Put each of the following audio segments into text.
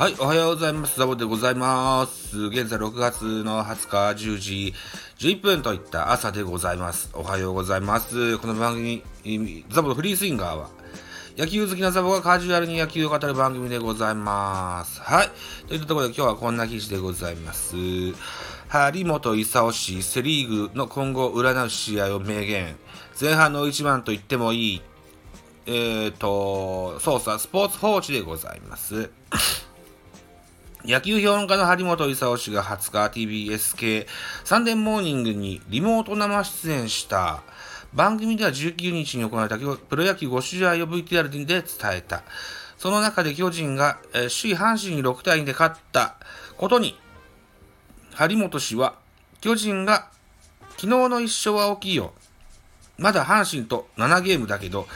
はい、おはようございます。ザボでございます。現在6月の20日10時11分といった朝でございます。おはようございます。この番組、ザボのフリースインガーは、野球好きなザボがカジュアルに野球を語る番組でございます。はい。といったところで今日はこんな記事でございます。張本勲氏、セリーグの今後を占う試合を明言。前半の一番と言ってもいい。えっ、ー、と、操作、スポーツ報知でございます。野球評論家の張本勲氏が20日 TBS 系サンデーモーニングにリモート生出演した番組では19日に行われたプロ野球5試合を VTR で伝えた。その中で巨人が、えー、首位阪神に6対2で勝ったことに、張本氏は巨人が昨日の1勝は大きいよ。まだ阪神と7ゲームだけど、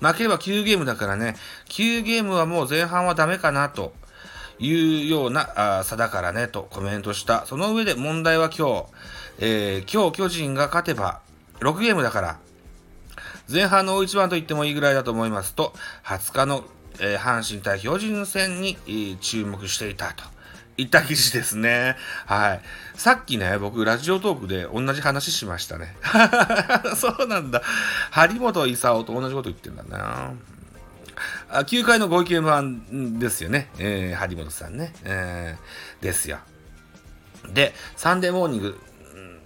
負ければ9ゲームだからね、9ゲームはもう前半はダメかなというようなあ差だからねとコメントした。その上で問題は今日、えー、今日巨人が勝てば6ゲームだから、前半の大一番と言ってもいいぐらいだと思いますと、20日の、えー、阪神対巨人戦に、えー、注目していたと。いった記事ですね。はい。さっきね、僕、ラジオトークで同じ話しましたね。そうなんだ。張本勲と同じこと言ってんだな。あ9回のご意見番ですよね。えー、張本さんね。えー、ですよ。で、サンデーモーニング、うん、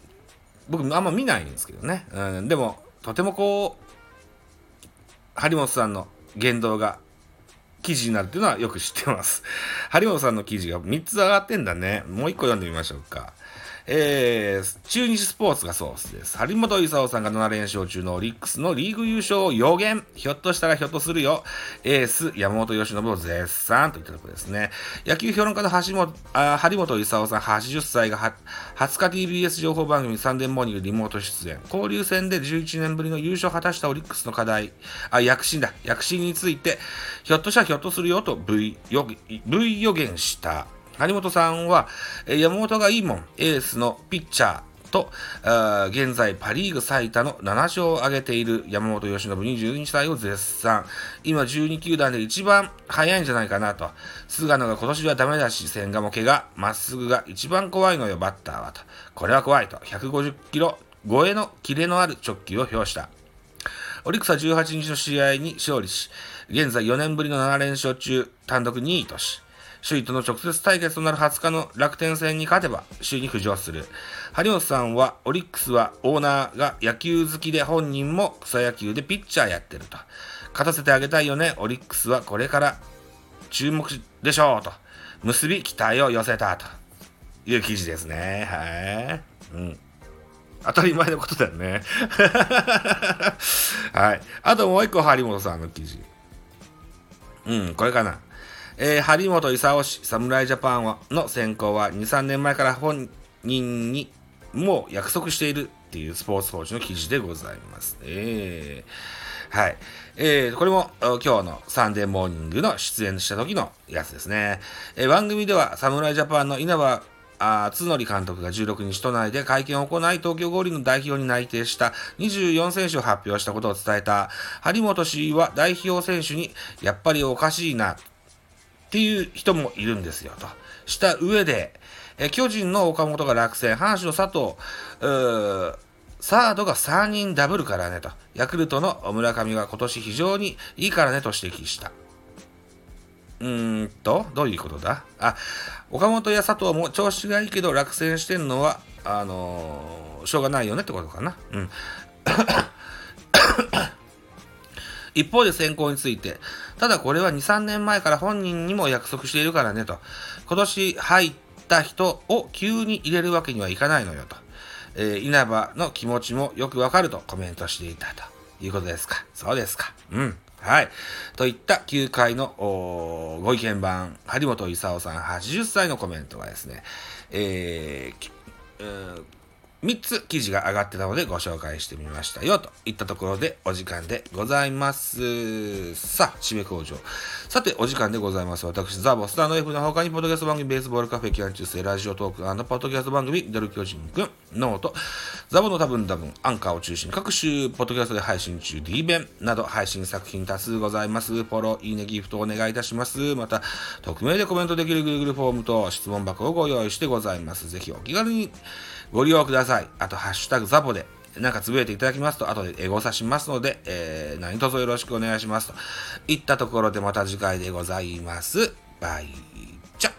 僕あんま見ないんですけどね。うん、でも、とてもこう、張本さんの言動が記事になるっていうのはよく知ってます。張本さんの記事が3つ上がってんだね。もう1個読んでみましょうか。えー、中日スポーツがソースです。張本勲さんが7連勝中のオリックスのリーグ優勝を予言。ひょっとしたらひょっとするよ。エース、山本由伸を絶賛といったところですね。野球評論家の橋本あ張本勲さん80歳が20日 TBS 情報番組サンデーモーニングリモート出演。交流戦で11年ぶりの優勝を果たしたオリックスの課題、あ、躍進だ。躍進について、ひょっとしたらひょっとするよと V 予言した。張本さんは、山本がいいもん、エースのピッチャーと、現在パリーグ最多の7勝を挙げている山本由伸22歳を絶賛。今12球団で一番早いんじゃないかなと。菅野が今年はダメだし、千賀も怪我、まっすぐが一番怖いのよ、バッターはと。これは怖いと。150キロ超えのキレのある直球を表した。オリックスは18日の試合に勝利し、現在4年ぶりの7連勝中、単独2位とし、首位との直接対決となる20日の楽天戦に勝てば首位に浮上する。張本さんは、オリックスはオーナーが野球好きで本人も草野球でピッチャーやってると。勝たせてあげたいよね。オリックスはこれから注目でしょうと。結び期待を寄せたという記事ですね。はい。うん。当たり前のことだよね。はい。あともう一個、張本さんの記事。うん、これかな。えー、張本勲氏、侍ジャパンの選考は2、3年前から本人にもう約束しているっていうスポーツ報知の記事でございます。えー、はい。えー、これも今日のサンデーモーニングの出演した時のやつですね。えー、番組では侍ジャパンの稲葉あ津則監督が16日都内で会見を行い、東京五輪の代表に内定した24選手を発表したことを伝えた張本氏は代表選手に、やっぱりおかしいな、っていう人もいるんですよ、と。した上で、え巨人の岡本が落選、阪神の佐藤、サードが3人ダブルからねと。ヤクルトの村上は今年非常にいいからねと指摘した。うーんと、どういうことだ？あ、岡本や佐藤も調子がいいけど落選してんのは、あのー、しょうがないよねってことかな。うん。一方で選考について、ただこれは2、3年前から本人にも約束しているからねと、今年入った人を急に入れるわけにはいかないのよと、えー、稲葉の気持ちもよくわかるとコメントしていたということですか。そうですか。うん。はい。といった球界のご意見番、張本勲さん80歳のコメントがですね、えー、3つ記事が上がってたのでご紹介してみましたよといったところでお時間でございます。さあ、締め口上。さて、お時間でございます。私、ザボスターの F の他に、ポッドキャスト番組、ベースボールカフェ、キャン中世、ラジオトーク、ポッドキャスト番組、ドル巨人くん、ノート、ザボの多分多分、アンカーを中心に各種、ポッドキャストで配信中、D 弁など配信作品多数ございます。フォロー、いいね、ギフトお願いいたします。また、匿名でコメントできる Google フォームと質問箱をご用意してございます。ぜひお気軽にご利用ください。あと、ハッシュタグザボで、なんかつぶやいていただきますと、後でエゴさしますので、えー、何卒よろしくお願いします。といったところでまた次回でございます。バイチャ